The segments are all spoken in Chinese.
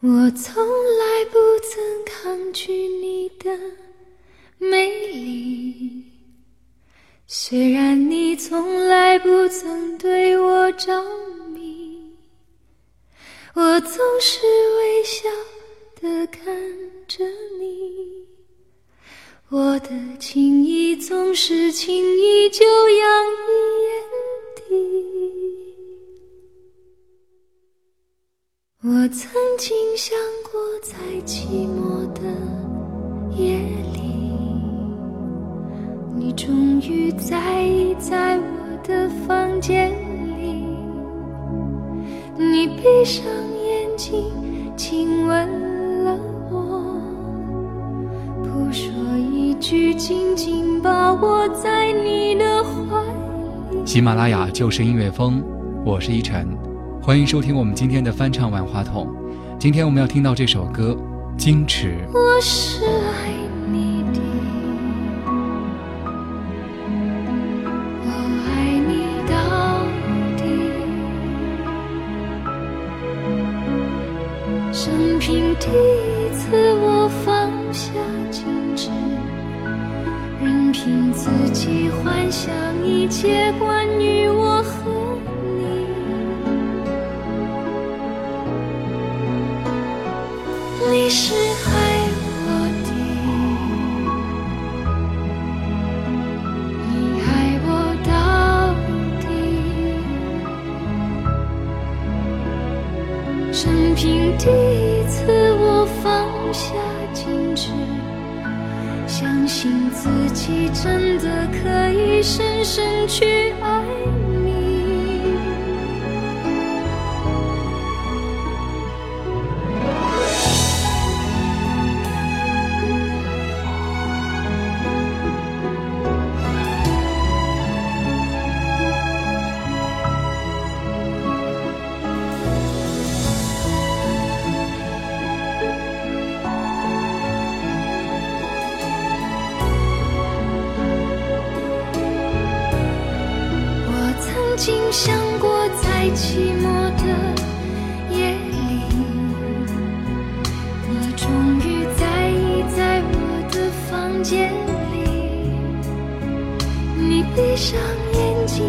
我从来不曾抗拒你的美丽，虽然你从来不曾对我着迷，我总是微笑的看着你，我的情意总是轻易就洋溢。曾经想过，在寂寞的夜里，你终于在意在我的房间里。你闭上眼睛，亲吻了我，不说一句，紧紧抱我在你的怀里。喜马拉雅就是音乐风，我是依晨。欢迎收听我们今天的翻唱《万花筒》。今天我们要听到这首歌《矜持》。我是爱你的，我爱你到底。生平第一次，我放下矜持，任凭自己幻想一切关于我和下矜持，相信自己真的可以深深去爱。你房间里。你闭上眼睛，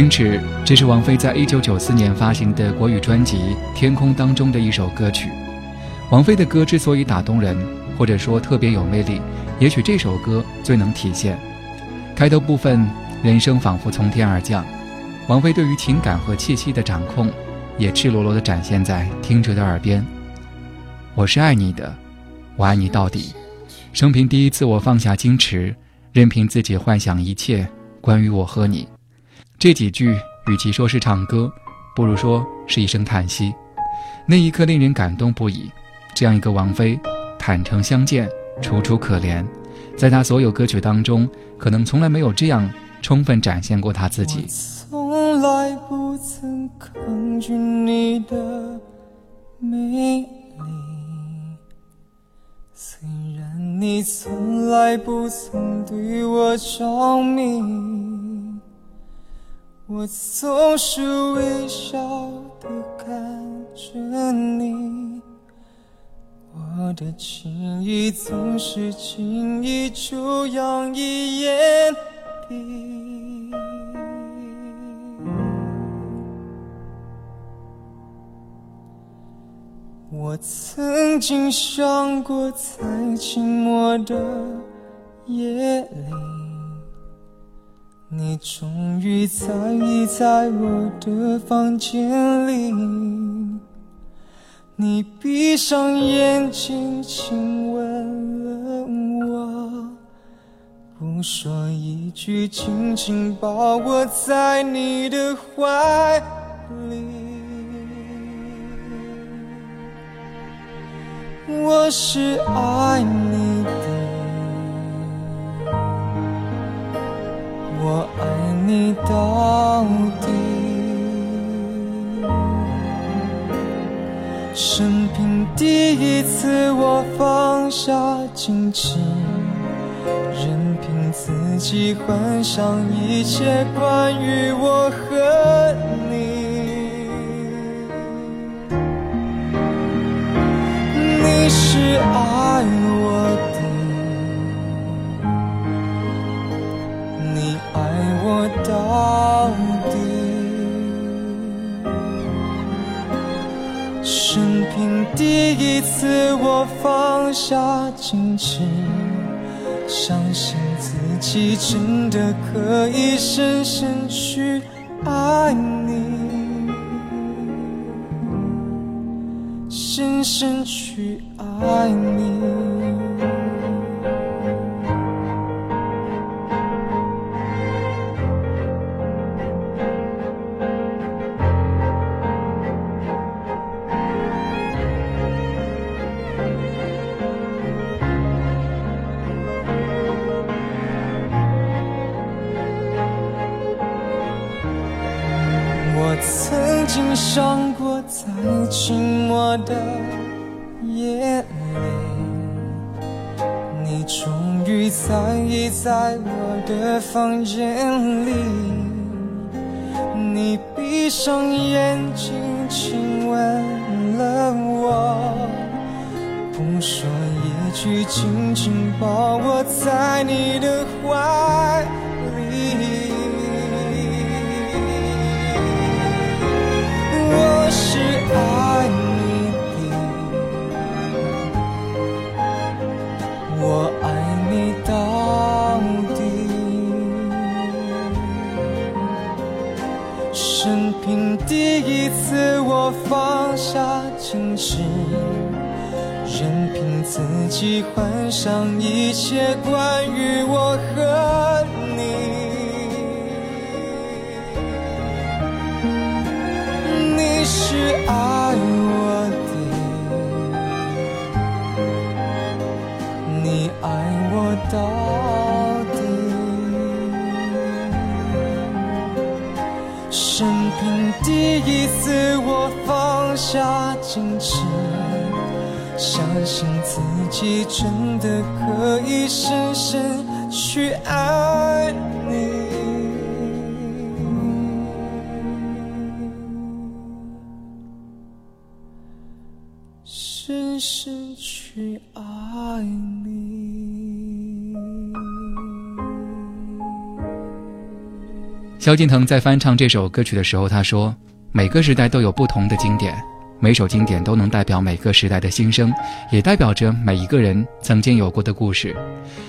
矜持，这是王菲在一九九四年发行的国语专辑《天空》当中的一首歌曲。王菲的歌之所以打动人，或者说特别有魅力，也许这首歌最能体现。开头部分，人生仿佛从天而降，王菲对于情感和气息的掌控，也赤裸裸地展现在听者的耳边。我是爱你的，我爱你到底。生平第一次，我放下矜持，任凭自己幻想一切关于我和你。这几句，与其说是唱歌，不如说是一声叹息。那一刻令人感动不已。这样一个王菲，坦诚相见，楚楚可怜。在他所有歌曲当中，可能从来没有这样充分展现过他自己。从来不曾抗拒你的美丽，虽然你从来不曾对我着迷，我总是微笑的看着你。我的情意总是轻易就洋溢眼底。我曾经想过，在寂寞的夜里，你终于在意在我的房间里。你闭上眼睛，亲吻了我，不说一句，紧紧抱我在你的怀里。我是爱你到底。生平第一次，我放下矜持，任凭自己幻想一切关于我和你。你是爱我到底。生平第一次，我放下矜持，相信自己真的可以深深去爱你，深深去爱你。曾经想过，在寂寞的夜里，你终于在意在我的房间里。你闭上眼睛，亲吻了我，不说一句，紧紧抱我在你的怀下矜持，任凭自己幻想一切关于我和你你。是爱我的，你爱我到底。生平第一次，我放下矜持，相信自己真的可以深深去爱你。深深去爱你。萧敬腾在翻唱这首歌曲的时候，他说：“每个时代都有不同的经典，每首经典都能代表每个时代的心声，也代表着每一个人曾经有过的故事。”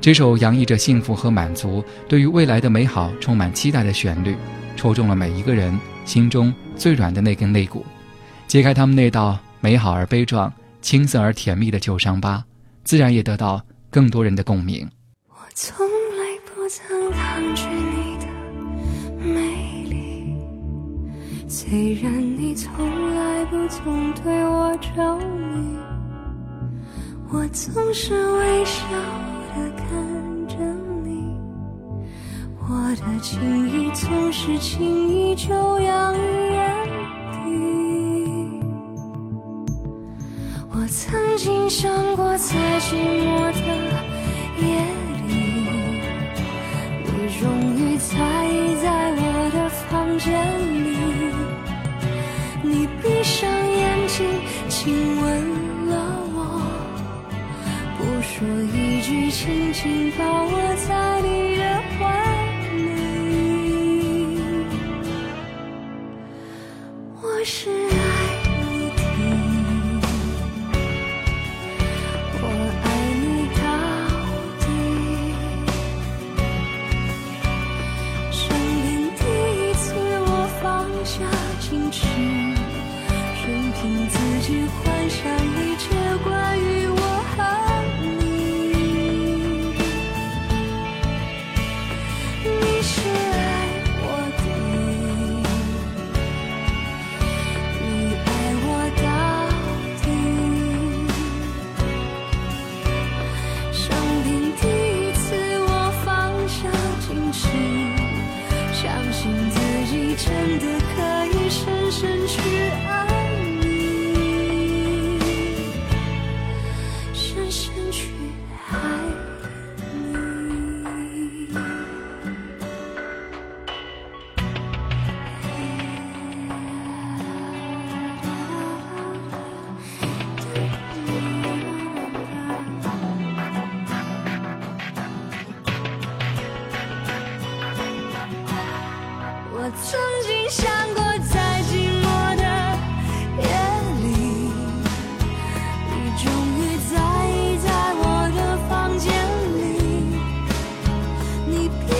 这首洋溢着幸福和满足，对于未来的美好充满期待的旋律，戳中了每一个人心中最软的那根肋骨，揭开他们那道美好而悲壮。青涩而甜蜜的旧伤疤，自然也得到更多人的共鸣。我从来不曾抗拒你的美，虽然你从来不曾对我着迷，我总是微笑的看着你，我的情意总是轻易就洋溢眼底。我曾经想过，在寂寞的知道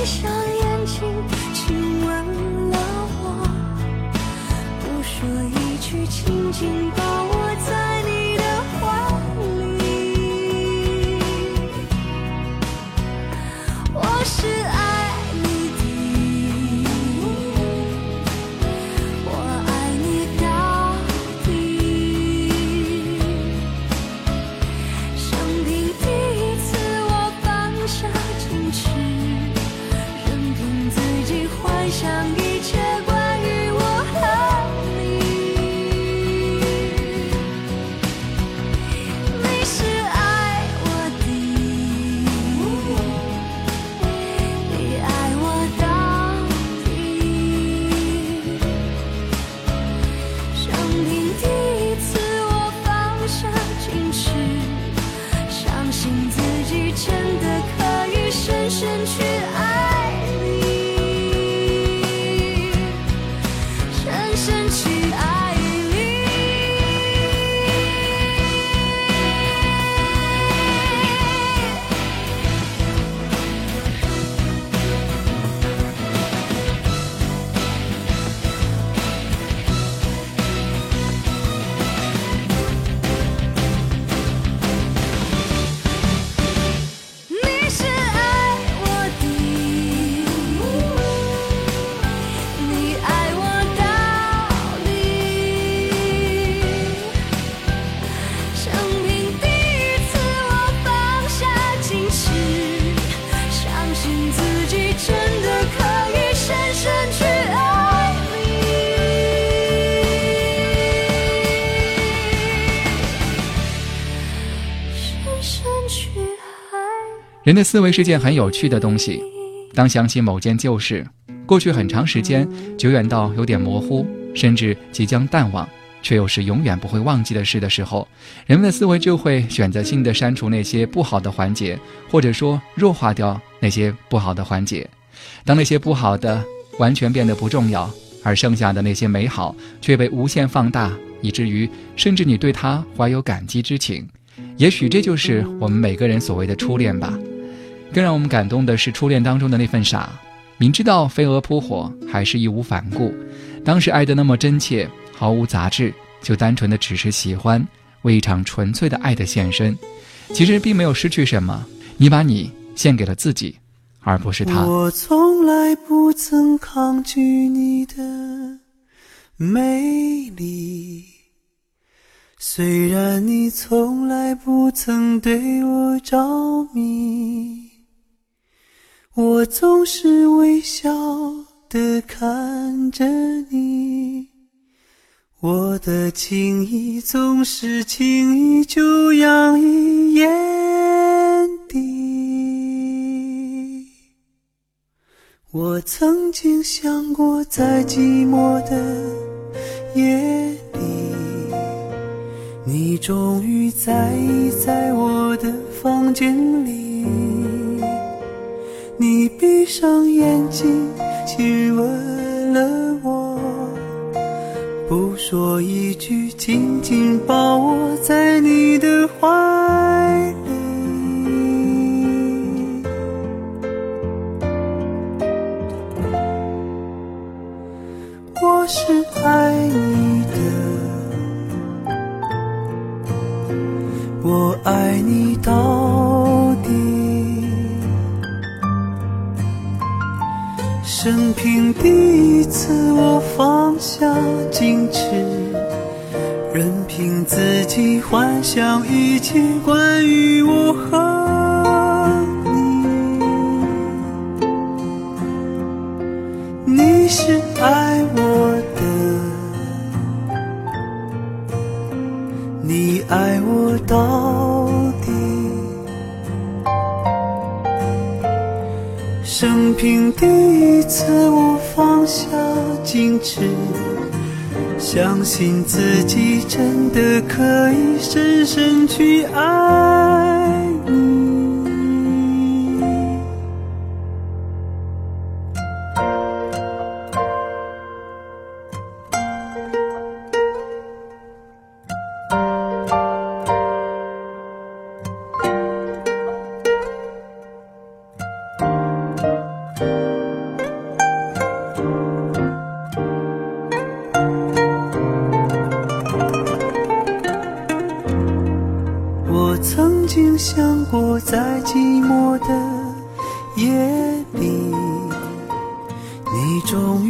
闭上眼睛亲吻了我。不说一句紧紧抱人的思维是件很有趣的东西。当想起某件旧事，过去很长时间，久远到有点模糊，甚至即将淡忘，却又是永远不会忘记的事的时候，人们的思维就会选择性的删除那些不好的环节，或者说弱化掉那些不好的环节。当那些不好的完全变得不重要，而剩下的那些美好却被无限放大，以至于甚至你对它怀有感激之情。也许这就是我们每个人所谓的初恋吧。更让我们感动的是初恋当中的那份傻，明知道飞蛾扑火，还是义无反顾。当时爱得那么真切，毫无杂质，就单纯的只是喜欢，为一场纯粹的爱的献身。其实并没有失去什么，你把你献给了自己，而不是他。我从来不曾抗拒你的美丽。虽然你从来不曾对我着迷，我总是微笑的看着你，我的情意总是轻易就洋溢眼底。我曾经想过，在寂寞的夜里。你终于在意在我的房间里，闭上眼睛亲吻了我，不说一句，紧紧抱我在你的怀里。我是爱你生平第一次我放下矜持，任凭自己幻想一切关于我。第一次，我放下矜持，相信自己真的可以深深去爱。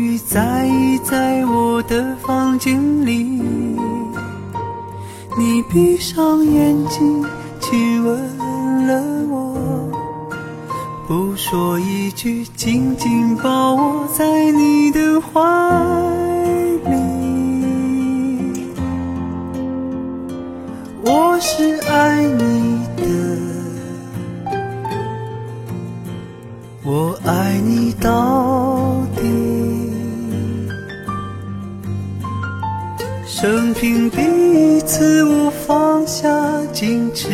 雨在意在我的房间里你闭上眼睛亲吻了我不说一句紧紧抱我在你的怀里。我是爱你的我爱你到生平第一次，我放下矜持，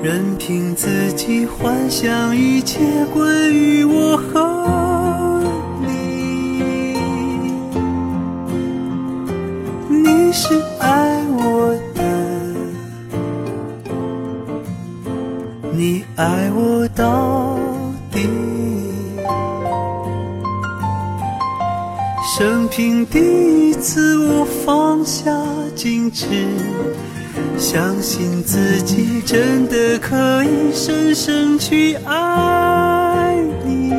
任凭自己幻想一切关于我和你。你是爱我的，你爱我到底。生平第一次，我放下矜持，相信自己真的可以深深去爱你，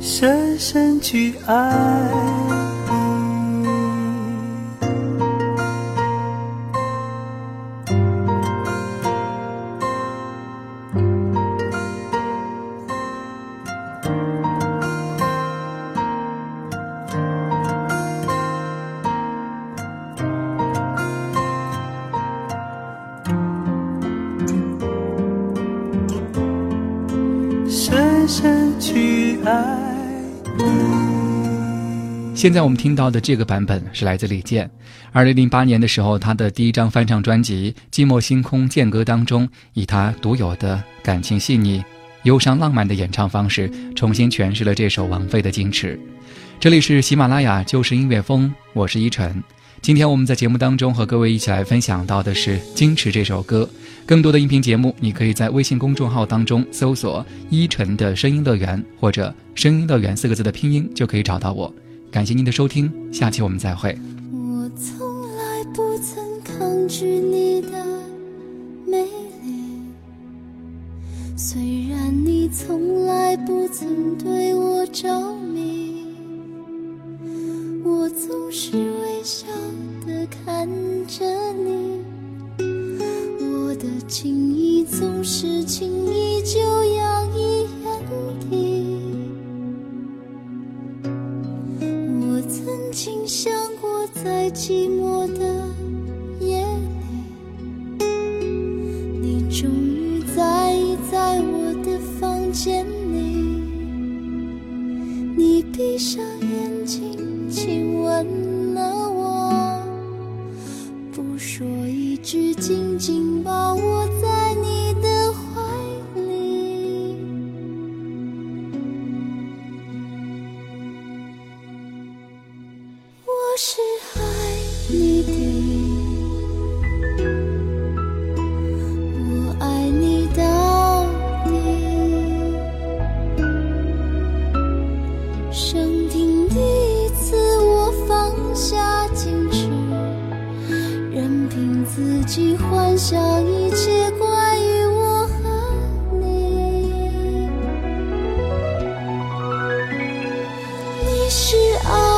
深深去爱。现在我们听到的这个版本是来自李健。二零零八年的时候，他的第一张翻唱专辑《寂寞星空剑歌》当中，以他独有的感情细腻、忧伤浪漫的演唱方式，重新诠释了这首王菲的《矜持》。这里是喜马拉雅旧时音乐风，我是依晨。今天我们在节目当中和各位一起来分享到的是《矜持》这首歌。更多的音频节目，你可以在微信公众号当中搜索“依晨的声音乐园”或者“声音乐园”四个字的拼音，就可以找到我。感谢您的收听，下期我们再会。我从来不曾抗拒你的美丽，虽然你从来不曾对我着迷。我总是微笑的看着你，我的情意总是轻易就洋溢。在寂寞的夜里你终于在意在我的房间里你闭上眼睛亲吻了我不说一句紧紧抱我是爱。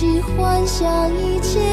去幻想一切